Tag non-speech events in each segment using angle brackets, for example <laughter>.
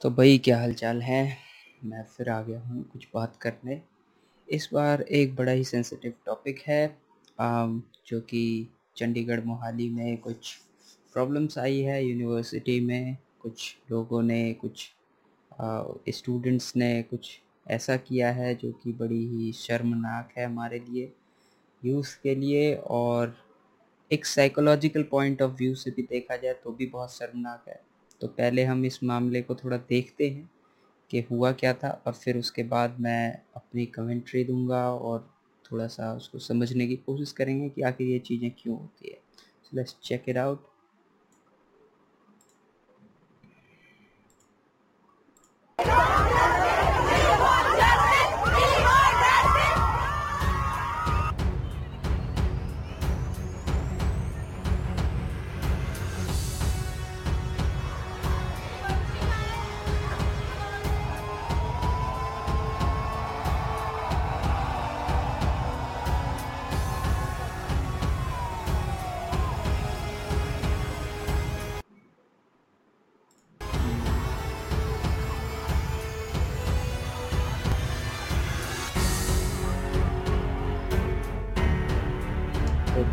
तो भाई क्या हाल चाल है? मैं फिर आ गया हूँ कुछ बात करने। इस बार एक बड़ा ही सेंसिटिव टॉपिक है जो कि चंडीगढ़ मोहाली में कुछ प्रॉब्लम्स आई है यूनिवर्सिटी में। कुछ लोगों ने, कुछ स्टूडेंट्स ने कुछ ऐसा किया है जो कि बड़ी ही शर्मनाक है हमारे लिए यूथ के लिए। और एक साइकोलॉजिकल पॉइंट ऑफ़ व्यू से भी देखा जाए तो भी बहुत शर्मनाक है। तो पहले हम इस मामले को थोड़ा देखते हैं कि हुआ क्या था और फिर उसके बाद मैं अपनी कमेंट्री दूँगा और थोड़ा सा उसको समझने की कोशिश करेंगे कि आखिर ये चीज़ें क्यों होती है। So let's check it out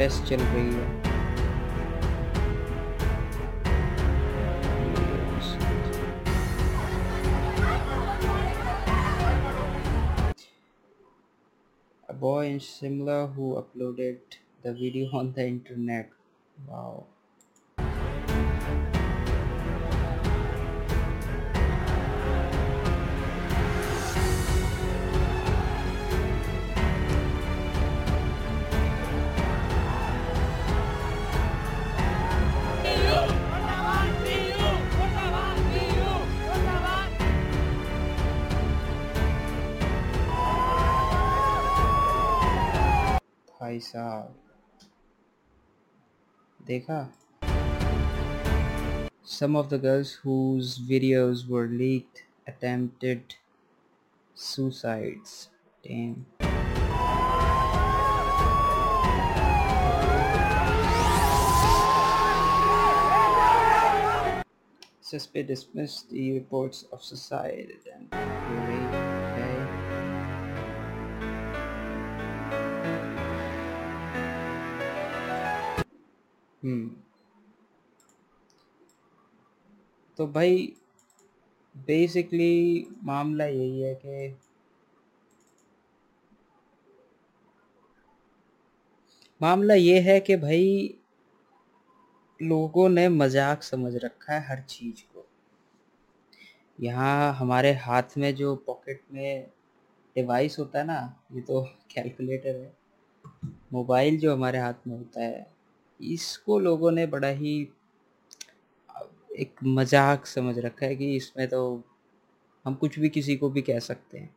protest चल रही है A boy in Shimla who uploaded the video on the internet. Wow. भाई साहब देखा some of the girls whose videos were leaked attempted suicides damn SSP dismissed the reports of suicide and हम्म। तो भाई basically मामला यही है कि मामला ये है कि भाई, लोगों ने मज़ाक समझ रखा है हर चीज़ को। यहाँ हमारे हाथ में जो पॉकेट में डिवाइस होता है ना, ये तो <laughs> कैलकुलेटर है। मोबाइल जो हमारे हाथ में होता है इसको लोगों ने बड़ा ही, एक मज़ाक समझ रखा है कि इसमें तो हम कुछ भी किसी को भी कह सकते हैं।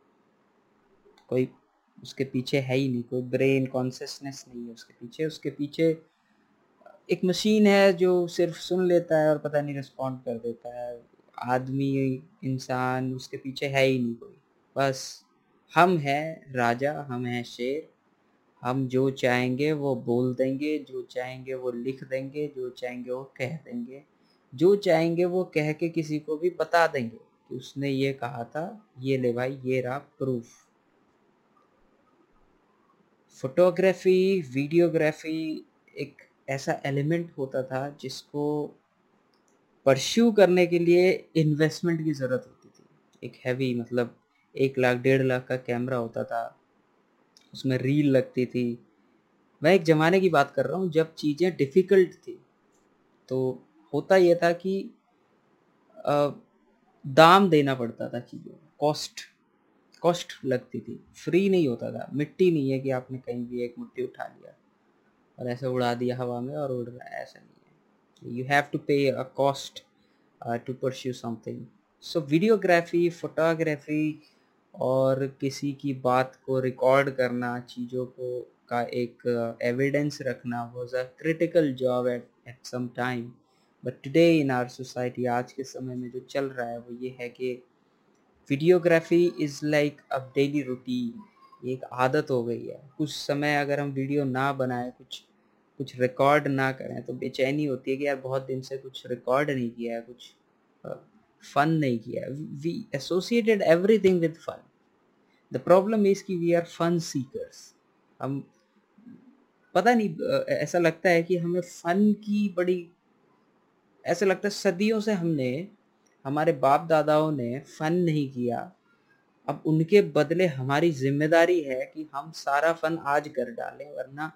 कोई उसके पीछे है ही नहीं, कोई ब्रेन कॉन्सियसनेस नहीं है उसके पीछे। उसके पीछे एक मशीन है जो सिर्फ़ सुन लेता है और पता नहीं रिस्पॉन्ड कर देता है। आदमी, इंसान, उसके पीछे है ही नहीं कोई। बस हम हैं राजा, हम हैं शेर हम जो चाहेंगे वो बोल देंगे, जो चाहेंगे वो लिख देंगे, जो चाहेंगे वो कह देंगे। जो चाहेंगे वो कह के किसी को भी बता देंगे कि उसने ये कहा था, ये ले भाई, ये रहा प्रूफ फोटोग्राफी वीडियोग्राफी एक ऐसा एलिमेंट होता था जिसको परस्यू करने के लिए इन्वेस्टमेंट की ज़रूरत होती थी। एक हैवी मतलब एक लाख, डेढ़ लाख का कैमरा होता था। उसमें रील लगती थी। मैं एक ज़माने की बात कर रहा हूँ जब चीज़ें डिफ़िकल्ट थी तो होता यह था कि आ, दाम देना पड़ता था चीज़ों कॉस्ट कॉस्ट लगती थी। फ्री नहीं होता था मिट्टी नहीं है कि आपने कहीं भी एक मिट्टी उठा लिया और ऐसे उड़ा दिया हवा में और उड़ रहा है ऐसा नहीं है। You have to pay a cost to pursue something so videography photography और किसी की बात को रिकॉर्ड करना, चीज़ों को का एक एविडेंस रखना was a critical job at at some time but today in our society आज के समय में जो चल रहा है, वो ये है कि videography is like a daily routine एक आदत हो गई है। कुछ समय अगर हम वीडियो ना बनाएँ, कुछ कुछ रिकॉर्ड ना करें तो बेचैनी होती है कि यार बहुत दिन से कुछ रिकॉर्ड नहीं किया है, कुछ फन नहीं किया we associated everything with fun the problem is कि वी आर फन सीकर्स हम, पता नहीं ऐसा लगता है कि हमें फन की बड़ी, ऐसा लगता है सदियों से हमने, हमारे बाप दादाओं ने फन नहीं किया। अब उनके बदले हमारी ज़िम्मेदारी है कि हम सारा फन आज कर डालें, वरना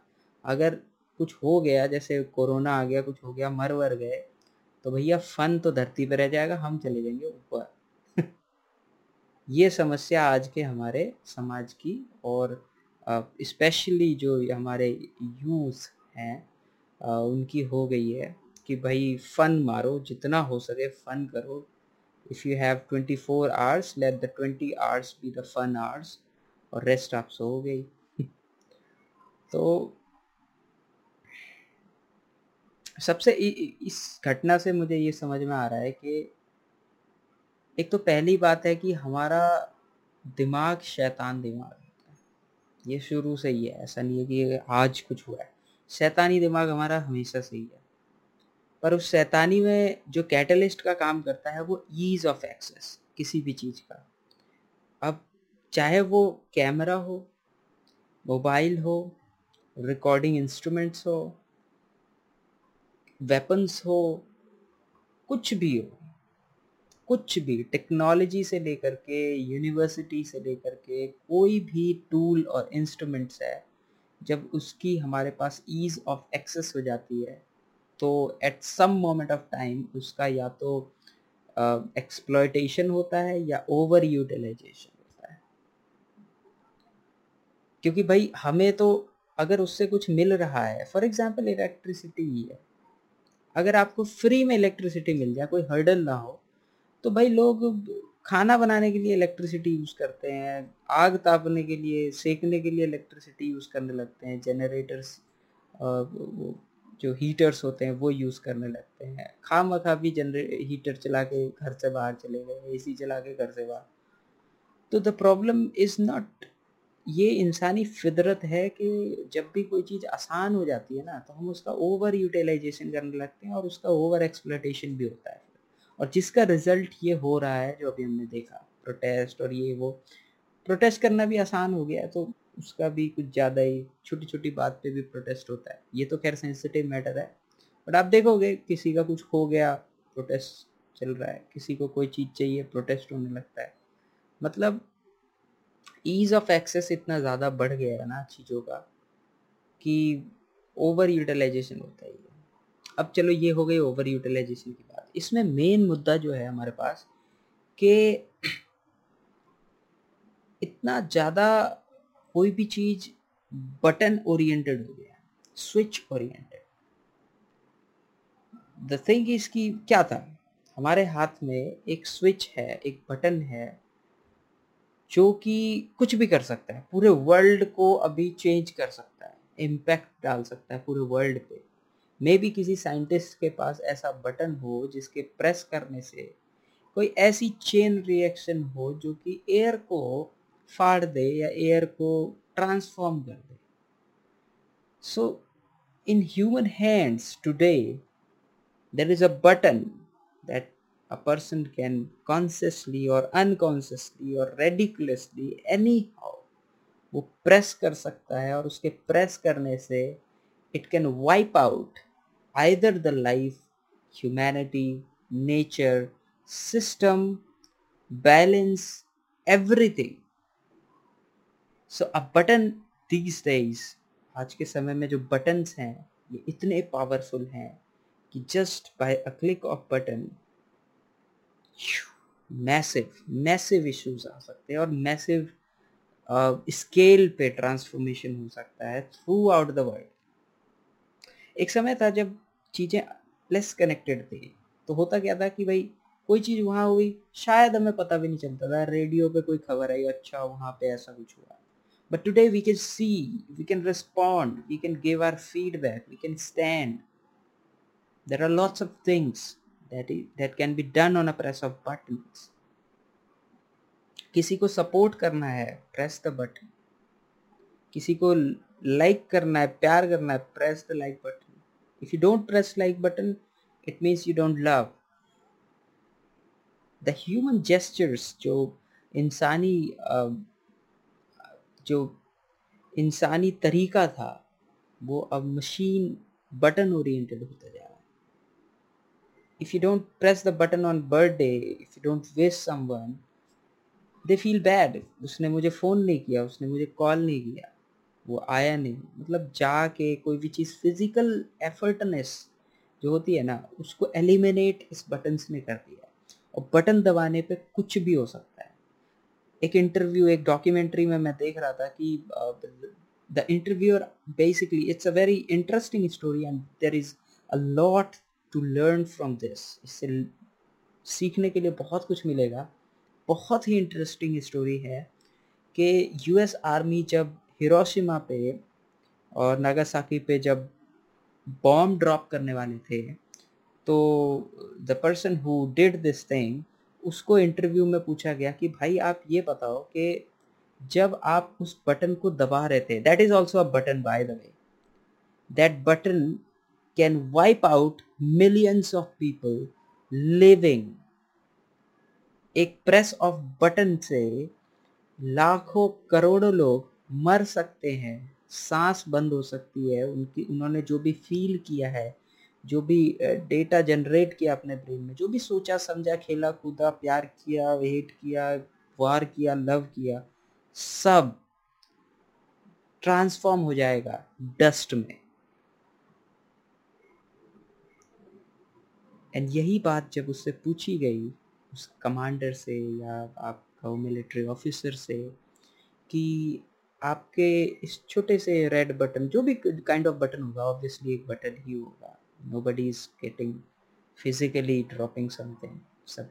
अगर कुछ हो गया, जैसे कोरोना आ गया, कुछ हो गया मर वर गए तो भैया फन तो धरती पर रह जाएगा, हम चले जाएँगे ऊपर। ये समस्या आज के हमारे समाज की और स्पेशली जो हमारे यूथ हैं उनकी हो गई है कि भाई फन मारो, जितना हो सके फन करो। If you have 24 hours, let the 20 hours be the fun hours और रेस्ट आप सो गई। <laughs> तो सबसे इस घटना से मुझे ये समझ में आ रहा है कि एक तो पहली बात है कि हमारा दिमाग शैतान दिमाग होता है। ये शुरू से ही है, ऐसा नहीं है कि आज कुछ हुआ है। शैतानी दिमाग हमारा हमेशा से ही है। पर उस शैतानी में जो कैटलिस्ट का काम करता है वो ईज ऑफ़ एक्सेस किसी भी चीज़ का। अब चाहे वो कैमरा हो मोबाइल हो रिकॉर्डिंग इंस्ट्रूमेंट्स हो वेपन्स हो, कुछ भी हो कुछ भी टेक्नोलॉजी से लेकर के यूनिवर्सिटी से लेकर के कोई भी टूल और इंस्ट्रूमेंट्स है जब उसकी हमारे पास ईज ऑफ़ एक्सेस हो जाती है तो at some moment of time उसका या तो एक्सप्लॉयटेशन uh, होता है या ओवर यूटिलाइजेशन होता है। क्योंकि भाई हमें तो अगर उससे कुछ मिल रहा है फॉर एग्ज़ाम्पल इलेक्ट्रिसिटी ही है अगर आपको फ्री में इलेक्ट्रिसिटी मिल जाए कोई हर्डल ना हो तो भाई लोग खाना बनाने के लिए इलेक्ट्रिसिटी यूज़ करते हैं, आग तापने के लिए, सेकने के लिए इलेक्ट्रिसिटी यूज़ करने लगते हैं जनरेटर्स जो हीटर्स होते हैं, वो यूज़ करने लगते हैं। खा मखा भी जनरे हीटर चला के घर से बाहर चले गए एसी चला के घर से बाहर। तो द प्रॉब्लम इज़ नॉट ये इंसानी फितरत है कि जब भी कोई चीज़ आसान हो जाती है ना तो हम उसका ओवर यूटिलाइजेशन करने लगते हैं और उसका ओवर एक्सप्लोटेशन भी होता है। और जिसका रिज़ल्ट ये हो रहा है, जो अभी हमने देखा प्रोटेस्ट और ये वो प्रोटेस्ट करना भी आसान हो गया है तो उसका भी कुछ ज़्यादा ही छोटी छोटी बात पे भी प्रोटेस्ट होता है। ये तो खैर सेंसिटिव मैटर है बट आप देखोगे, किसी का कुछ हो गया प्रोटेस्ट चल रहा है, किसी को कोई चीज़ चाहिए प्रोटेस्ट होने लगता है। मतलब ईज़ ऑफ़ एक्सेस इतना ज़्यादा बढ़ गया है ना चीज़ों का, कि ओवर यूटिलाइजेशन होता है अब चलो ये हो गई ओवर यूटिलाइजेशन की इसमें मेन मुद्दा जो है हमारे पास कि इतना ज़्यादा कोई भी चीज़ बटन ओरिएंटेड हो गया switch oriented the thing is की क्या था? हमारे हाथ में एक स्विच है, एक बटन है, जो कि कुछ भी कर सकता है, पूरे वर्ल्ड को अभी चेंज कर सकता है इम्पैक्ट डाल सकता है पूरे वर्ल्ड पे। मे बी किसी साइंटिस्ट के पास ऐसा बटन हो जिसके प्रेस करने से कोई ऐसी चेन रिएक्शन हो जो कि एयर को फाड़ दे या एयर को ट्रांसफॉर्म कर दे। So in human hands today there is a button that a person can consciously or unconsciously or ridiculously anyhow वो प्रेस कर सकता है और उसके प्रेस करने से it can wipe out either the life humanity nature system balance everything so a button these days आज के समय में जो बटन्स हैं ये इतने पावरफुल हैं कि just by a click of button massive massive issues आ सकते हैं और मैसिव स्केल uh, पे ट्रांसफॉर्मेशन हो सकता है थ्रू आउट द वर्ल्ड एक समय था जब चीज़ें लेस कनेक्टेड थी तो होता क्या था कि भाई कोई चीज़ वहाँ हुई शायद हमें पता भी नहीं चलता था रेडियो पे कोई खबर आई अच्छा वहाँ पे ऐसा कुछ हुआ but today we see, we can respond, we can give our feedback, we can stand. There are lots of things that, is, that can be done on a press of buttons. किसी को support करना है press the button किसी को like करना है प्यार करना है press the like button if you don't press like button it means you don't love the human gestures जो इंसानी जो इंसानी तरीका था, वो अब मशीन बटन ओरिएंटेड होता जा रहा है। If you don't press the button on birthday if you don't wish someone they feel bad उसने मुझे फ़ोन नहीं किया, उसने मुझे कॉल नहीं किया। वो आया नहीं। मतलब जाके कोई भी चीज़ फ़िज़िकल एफर्टनेस जो होती है ना, उसको एलिमिनेट इस बटन ने कर दिया और बटन दबाने पे कुछ भी हो सकता है। एक इंटरव्यू एक डॉक्यूमेंट्री में मैं देख रहा था कि the interviewer basically it's a very interesting story and there is a lot to learn from this इससे सीखने के लिए बहुत कुछ मिलेगा। बहुत ही इंटरेस्टिंग स्टोरी है कि यूएस आर्मी जब हिरोशिमा पे और नागासाकी पे जब बॉम्ब ड्रॉप करने वाले थे तो the person who did this thing उसको इंटरव्यू में पूछा गया कि भाई आप ये बताओ कि जब आप उस बटन को दबा रहे थे that is also a button by the way that button can wipe out millions of people living एक प्रेस ऑफ़ बटन से लाखों करोड़ों लोग मर सकते हैं, सांस बंद हो सकती है, उनकी, उन्होंने जो भी फील किया है, जो भी डेटा जनरेट किया अपने ब्रेन में, जो भी सोचा, समझा, खेला, कूदा, प्यार किया वेट किया वार किया लव किया, सब ट्रांसफॉर्म हो जाएगा डस्ट में। एंड यही बात जब उससे पूछी गई, उस कमांडर से या आप कहो मिलिट्री ऑफिसर से कि आपके इस छोटे से रेड बटन जो भी काइंड ऑफ़ बटन होगा ऑब्वियसली एक बटन ही होगा। Nobody is getting physically dropping something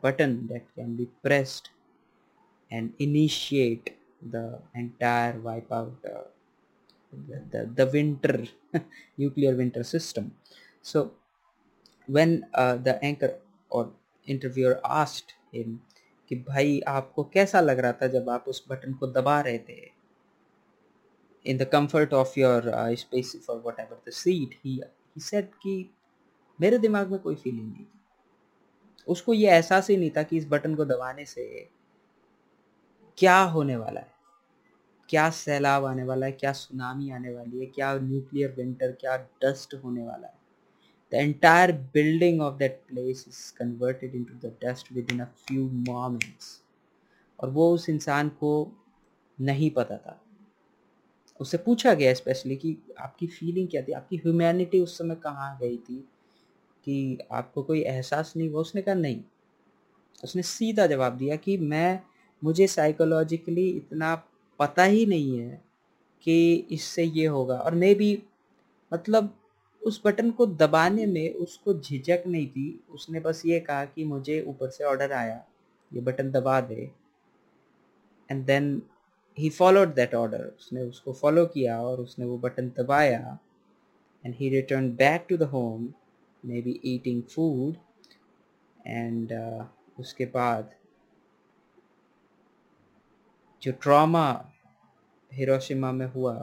button that can be pressed and initiate the entire wipe out the winter nuclear winter system so when the anchor और interviewer asked him कि भाई आपको कैसा लग रहा था जब आप उस बटन को दबा रहे थे? In the comfort of your space for whatever the seat he set कि मेरे दिमाग में कोई फीलिंग नहीं थी। उसको ये एहसास ही नहीं था कि इस बटन को दबाने से क्या होने वाला है? क्या सैलाब आने वाला है? क्या सुनामी आने वाली है? क्या न्यूक्लियर विंटर क्या डस्ट होने वाला है? The entire building of that place is converted into the dust within a few moments और वो उस इंसान को नहीं पता था। उससे पूछा गया स्पेशली कि आपकी फीलिंग क्या थी? आपकी ह्यूमैनिटी उस समय कहाँ गई थी? कि आपको कोई एहसास नहीं हुआ? उसने कहा, नहीं। उसने सीधा जवाब दिया कि, मैं, मुझे साइकोलॉजिकली इतना पता ही नहीं है कि इससे ये होगा। और मे भी मतलब उस बटन को दबाने में उसको झिझक नहीं थी। उसने बस ये कहा कि, मुझे ऊपर से ऑर्डर आया, ये बटन दबा दे। And then he followed that order उसने उसको फॉलो किया और उसने वो बटन दबाया and he return back to the home maybe eating food and उसके बाद जो ट्रॉमा हिरोशिमा में हुआ,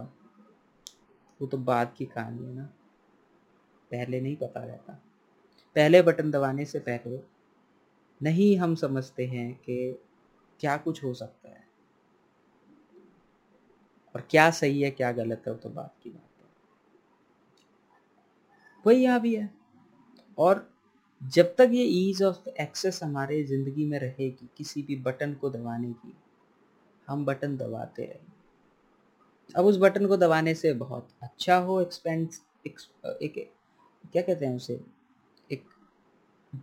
वो तो बाद की कहानी है ना। पहले नहीं पता रहता। पहले बटन दबाने से पहले नहीं हम समझते हैं कि क्या कुछ हो सकता है। और क्या सही है क्या गलत है वो तो बात की बात है। वही यहाँ भी है। और जब तक ये ईज ऑफ़ एक्सेस हमारे ज़िंदगी में रहेगी किसी भी बटन को दबाने की हम बटन दबाते रहेंगे। अब उस बटन को दबाने से बहुत अच्छा हो एक्सपेंस एक, एक क्या कहते हैं उसे एक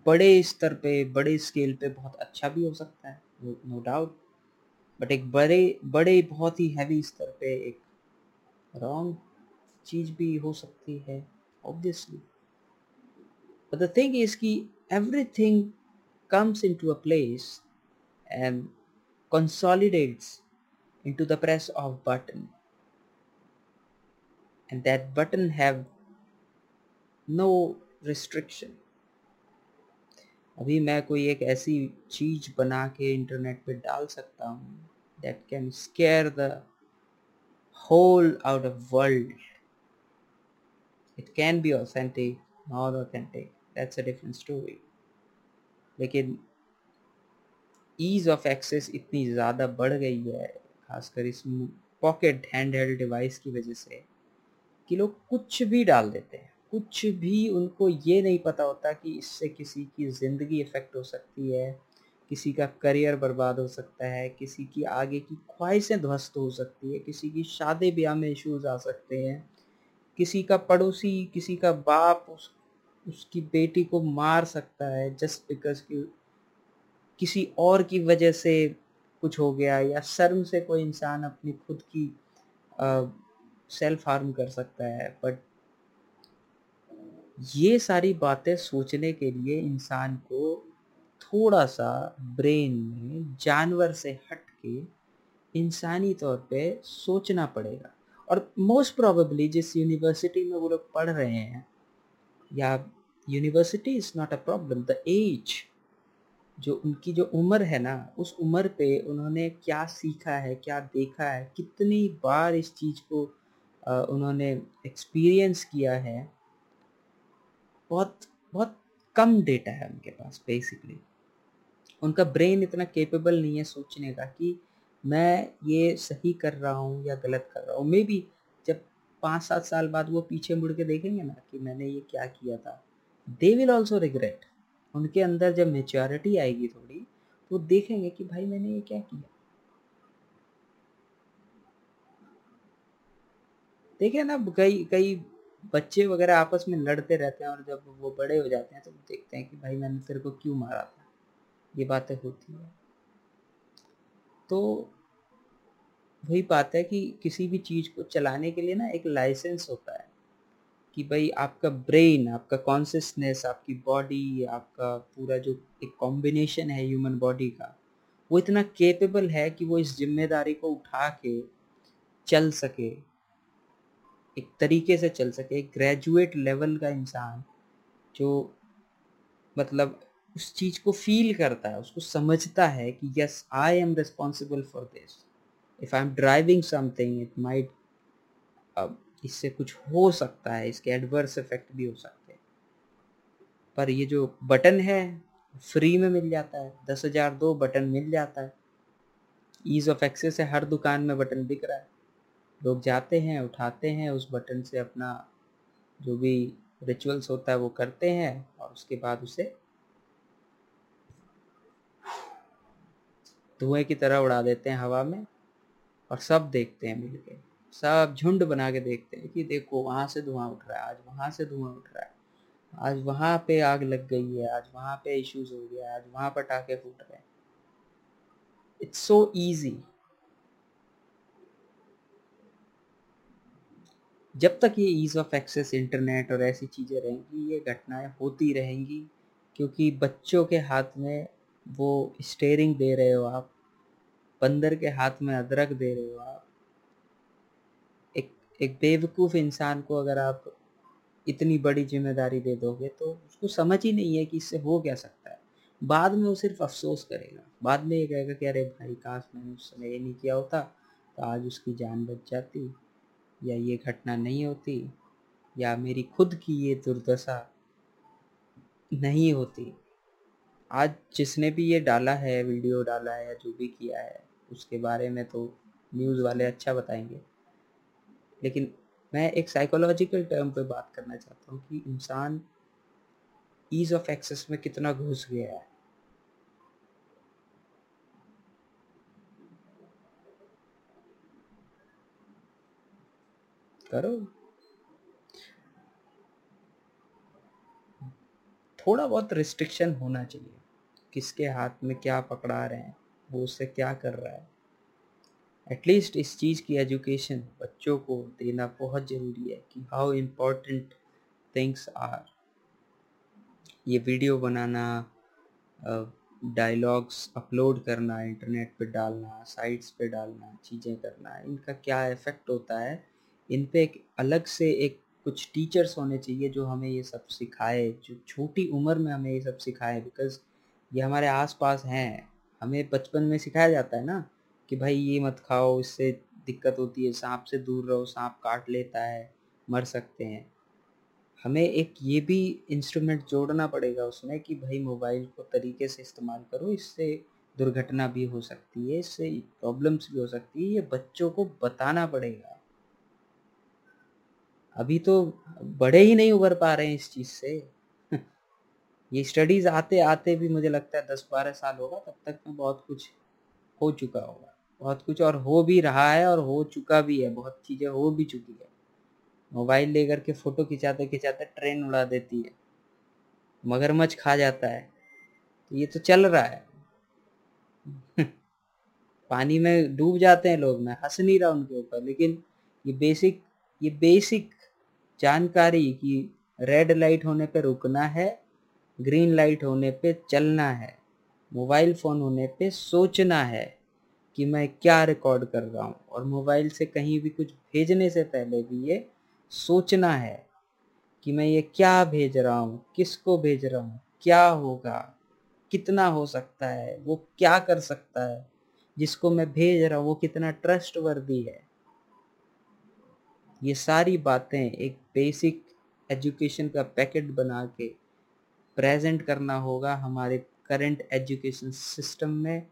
बड़े स्तर पे बड़े स्केल पे बहुत अच्छा भी हो सकता है नो डाउट बट एक बड़े बड़े, बहुत ही हैवी स्तर पे एक रॉन्ग चीज़ भी हो सकती है obviously but the thing is कि everything comes into a place and consolidates into the press of button. And that button have no restriction अभी मैं कोई एक ऐसी चीज़ बना के इंटरनेट पे डाल सकता हूँ। That can scare the whole out of world it can be authentic not authentic that's a different story लेकिन ईज़ ऑफ़ एक्सेस इतनी ज़्यादा बढ़ गई है, खासकर इस पॉकेट हैंड हेल्ड डिवाइस की वजह से, कि लोग कुछ भी डाल देते हैं। कुछ भी उनको ये नहीं पता होता कि इससे किसी की ज़िंदगी इफ़ेक्ट हो सकती है किसी का करियर बर्बाद हो सकता है, किसी की आगे की ख्वाहिशें ध्वस्त हो सकती है, किसी की शादी ब्याह में इश्यूज़ आ सकते हैं, किसी का पड़ोसी, किसी का बाप उस, उसकी बेटी को मार सकता है जस्ट बिकॉज़ कि किसी और की वजह से कुछ हो गया या शर्म से कोई इंसान अपनी खुद की सेल्फ हार्म कर सकता है बट ये सारी बातें सोचने के लिए इंसान को थोड़ा सा ब्रेन में जानवर से हट के इंसानी तौर पे सोचना पड़ेगा। और मोस्ट प्रोबेबली जिस यूनिवर्सिटी में वो लोग पढ़ रहे हैं या university is not a problem the age जो उनकी जो उम्र है ना उस उम्र पे उन्होंने क्या सीखा है क्या देखा है कितनी बार इस चीज़ को आ, उन्होंने एक्सपीरियंस किया है बहुत बहुत कम डेटा है उनके पास बेसिकली उनका ब्रेन इतना केपेबल नहीं है सोचने का कि मैं ये सही कर रहा हूँ या गलत कर रहा हूँ। मे बी जब पाँच सात साल बाद वो पीछे मुड़ के देखेंगे ना कि मैंने ये क्या किया था दे विल ऑल्सो रिग्रेट उनके अंदर जब मेच्योरिटी आएगी थोड़ी तो देखेंगे कि भाई मैंने ये क्या किया। देखे ना, कई कई बच्चे वगैरह आपस में लड़ते रहते हैं और जब वो बड़े हो जाते हैं तो देखते हैं कि भाई मैंने तेरे को क्यों मारा था। ये बातें होती हैं। तो वही बात है कि किसी भी चीज़ को चलाने के लिए ना एक लाइसेंस होता है कि भाई आपका ब्रेन आपका कॉन्सियसनेस आपकी बॉडी आपका पूरा जो एक कॉम्बिनेशन है ह्यूमन बॉडी का, वो इतना केपेबल है कि वो इस ज़िम्मेदारी को उठा के चल सके, एक तरीके से चल सके ग्रेजुएट लेवल का इंसान जो मतलब उस चीज़ को फील करता है, उसको समझता है कि yes I am responsible for this if I am driving something it might इससे कुछ हो सकता है, इसके एडवर्स इफ़ेक्ट भी हो सकते हैं। पर ये जो बटन है फ्री में मिल जाता है, दस हज़ार दो बटन मिल जाता है। ईज़ ऑफ़ एक्सेस है, हर दुकान में बटन बिक रहा है। लोग जाते हैं, उठाते हैं, उस बटन से अपना जो भी रिचुअल्स होता है, वो करते हैं और उसके बाद उसे धुएँ की तरह उड़ा देते हैं हवा में और सब देखते हैं मिलके। सब झुंड बना के देखते हैं कि देखो, वहाँ से धुआँ उठ रहा है, आज वहाँ से धुआँ उठ रहा है, आज वहाँ पे आग लग गई है, आज वहाँ पे इश्यूज़ हो गया आज वहाँ पटाखे फूट रहे हैं। इट्स सो ईजी जब तक ये ईज़ ऑफ़ एक्सेस इंटरनेट और ऐसी चीज़ें रहेंगी, ये घटनाएँ होती रहेंगी, क्योंकि बच्चों के हाथ में वो स्टेयरिंग दे रहे हो आप बंदर के हाथ में अदरक दे रहे हो आप। एक एक बेवकूफ़ इंसान को अगर आप इतनी बड़ी ज़िम्मेदारी दे दोगे तो उसको समझ ही नहीं है कि इससे हो क्या सकता है। बाद में वो सिर्फ़ अफसोस करेगा। बाद में ये कहेगा कि, अरे भाई, काश मैंने उस समय ये नहीं किया होता तो आज उसकी जान बच जाती, या ये घटना नहीं होती, या मेरी खुद की ये दुर्दशा नहीं होती। आज जिसने भी ये डाला है, वीडियो डाला है या जो भी किया है, उसके बारे में तो न्यूज़ वाले अच्छा बताएँगे। लेकिन मैं एक साइकोलॉजिकल टर्म पे बात करना चाहता हूँ कि इंसान ईज़ ऑफ़ एक्सेस में कितना घुस गया है। करो। थोड़ा बहुत रिस्ट्रिक्शन होना चाहिए। किसके हाथ में क्या पकड़ा रहे हैं, वो उससे क्या कर रहा है। एटलीस्ट इस चीज़ की एजुकेशन बच्चों को देना बहुत ज़रूरी है कि हाउ इम्पोर्टेंट थिंग्स आर ये वीडियो बनाना डायलॉग्स अपलोड करना इंटरनेट पे डालना साइट्स पे डालना, चीज़ें करना, इनका क्या इफ़ेक्ट होता है, इन पे एक अलग से एक कुछ टीचर्स होने चाहिए जो हमें ये सब सिखाए, जो छोटी उम्र में हमें ये सब सिखाए बिकॉज़ ये हमारे आसपास हैं। हमें बचपन में सिखाया जाता है ना कि भाई ये मत खाओ, इससे दिक्कत होती है, सांप से दूर रहो, सांप काट लेता है, मर सकते हैं। हमें एक ये भी इंस्ट्रूमेंट जोड़ना पड़ेगा उसमें कि भाई मोबाइल को तरीके से इस्तेमाल करो, इससे दुर्घटना भी हो सकती है, इससे प्रॉब्लम्स भी हो सकती है, ये बच्चों को बताना पड़ेगा। अभी तो बड़े ही नहीं उभर पा रहे हैं इस चीज़ से। ये स्टडीज़ आते आते भी मुझे लगता है दस बारह साल होगा, तब तक में बहुत कुछ हो चुका होगा। बहुत कुछ और हो भी रहा है और हो चुका भी है, बहुत चीज़ें हो भी चुकी है। मोबाइल लेकर के फ़ोटो खिंचाते खिंचाते ट्रेन उड़ा देती है। मगरमच्छ खा जाता है। तो ये तो चल रहा है। <laughs> पानी में डूब जाते हैं लोग, मैं हंस नहीं रहा उनके ऊपर, लेकिन ये बेसिक ये बेसिक जानकारी कि रेड लाइट होने पे रुकना है ग्रीन लाइट होने पे चलना है, मोबाइल फ़ोन होने पे सोचना है कि मैं क्या रिकॉर्ड कर रहा हूँ। और मोबाइल से कहीं भी कुछ भेजने से पहले भी ये सोचना है कि मैं ये क्या भेज रहा हूँ, किसको भेज रहा हूँ, क्या होगा, कितना हो सकता है, वो क्या कर सकता है, जिसको मैं भेज रहा हूँ, वो कितना ट्रस्ट वर्दी है। ये सारी बातें एक बेसिक एजुकेशन का पैकेट बना के प्रेजेंट करना होगा हमारे करंट एजुकेशन सिस्टम में।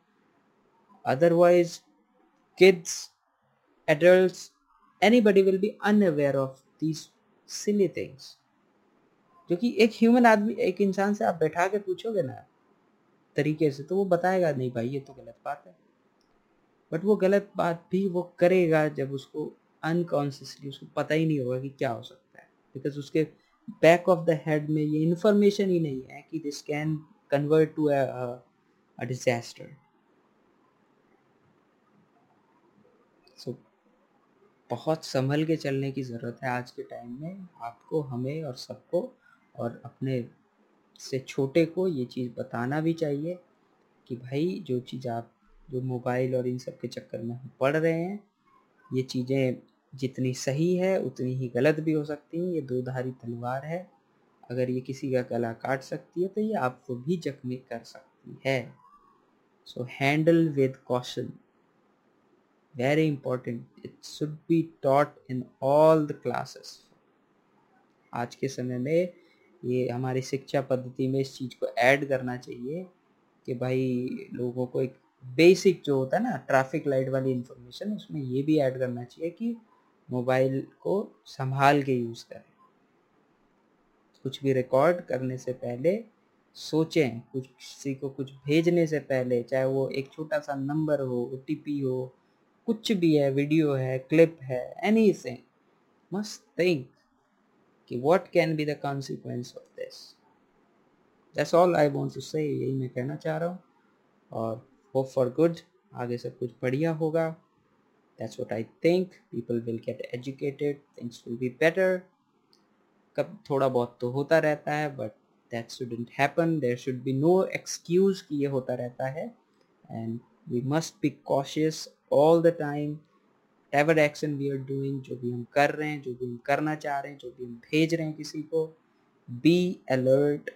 Otherwise kids adults anybody will be unaware of these silly things क्योंकि एक ह्यूमन आदमी, एक इंसान से आप बैठा के पूछोगे ना, तरीके से तो वो बताएगा, नहीं भाई, ये तो गलत बात है। बट वो गलत बात भी वो करेगा जब उसको अनकॉन्सियसली उसको पता ही नहीं होगा कि क्या हो सकता है। बिकॉज़ उसके बैक ऑफ़ द हेड में ये इन्फॉर्मेशन ही नहीं है कि this can convert to a disaster so बहुत संभल के चलने की ज़रूरत है आज के टाइम में। आपको, हमें और सबको और अपने से छोटे को ये चीज़ बताना भी चाहिए कि भाई, जो चीज़ आप, जो मोबाइल और इन सब के चक्कर में हम पढ़ रहे हैं, ये चीज़ें जितनी सही है, उतनी ही गलत भी हो सकती है। ये दो धारी तलवार है। अगर ये किसी का गला काट सकती है तो ये आपको भी जख्मी कर सकती है। So handle with caution very important it should be taught in all the classes आज के समय में ये हमारी शिक्षा पद्धति में इस चीज़ को ऐड करना चाहिए कि भाई लोगों को एक बेसिक जो होता है ना ट्रैफ़िक लाइट वाली इंफॉर्मेशन उसमें ये भी ऐड करना चाहिए कि मोबाइल को संभाल के यूज़ करें। कुछ भी रिकॉर्ड करने से पहले सोचें, कुछ किसी को कुछ भेजने से पहले, चाहे वो एक छोटा सा नंबर हो ओ हो, कुछ भी है वीडियो है क्लिप है एनी थिंग मस्ट थिंक कि what can be the consequence of this? That's all I want to say, यही मैं कहना चाह रहा हूँ और होप फॉर गुड आगे सब कुछ बढ़िया होगा। That's what I think people will get educated things will be better कब थोड़ा बहुत तो होता रहता है but that shouldn't happen there should be no excuse कि ये होता रहता है and we must be cautious all the time ever action we are doing जो भी हम कर रहे हैं जो भी हम करना चाह रहे हैं जो भी हम भेज रहे हैं किसी को be alert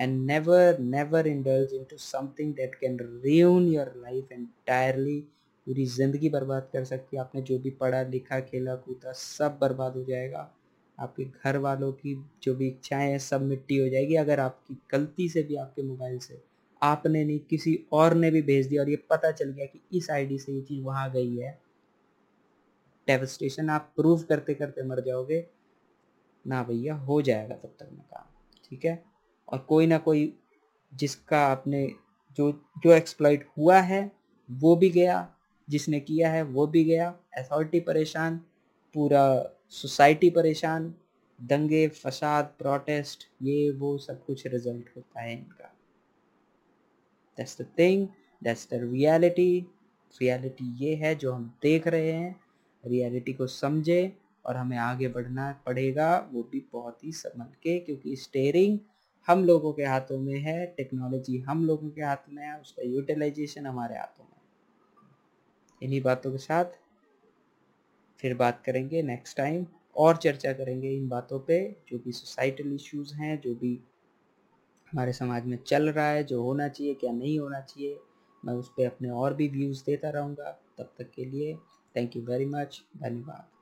and never never indulge into something that can ruin your life entirely पूरी ज़िंदगी बर्बाद कर सकती है। आपने जो भी पढ़ा, लिखा, खेला, कूदा, सब बर्बाद हो जाएगा। आपके घर वालों की जो भी इच्छाएँ हैं, सब मिट्टी हो जाएगी। अगर आपकी गलती से भी, आपके मोबाइल से आपने नहीं, किसी और ने भी भेज दिया और ये पता चल गया कि इस आईडी से ये चीज़ वहाँ गई है डेवस्टेशन आप प्रूव करते करते मर जाओगे। ना भैया, हो जाएगा तब तक में काम, ठीक है? और कोई ना कोई जिसका आपने जो जो एक्सप्लॉइट हुआ है, वो भी गया। जिसने किया है, वो भी गया। अथॉरिटी परेशान, पूरा सोसाइटी परेशान, दंगे, फसाद प्रोटेस्ट ये, वो सब कुछ रिज़ल्ट होता है इनका। That's the thing that's the reality reality ये है जो हम देख रहे हैं रियलिटी को समझे और हमें आगे बढ़ना पड़ेगा, वो भी बहुत ही समझ के, क्योंकि स्टेयरिंग हम लोगों के हाथों में है टेक्नोलॉजी हम लोगों के हाथ में है, उसका यूटिलाइजेशन हमारे हाथों में इन्हीं बातों के साथ फिर बात करेंगे नेक्स्ट टाइम और चर्चा करेंगे इन बातों पे, जो भी सोसाइटल इश्यूज़ हैं, जो भी हमारे समाज में चल रहा है, जो होना चाहिए, क्या नहीं होना चाहिए, मैं उस पर अपने और भी व्यूज़ देता रहूँगा। तब तक के लिए थैंक यू वेरी मच धन्यवाद।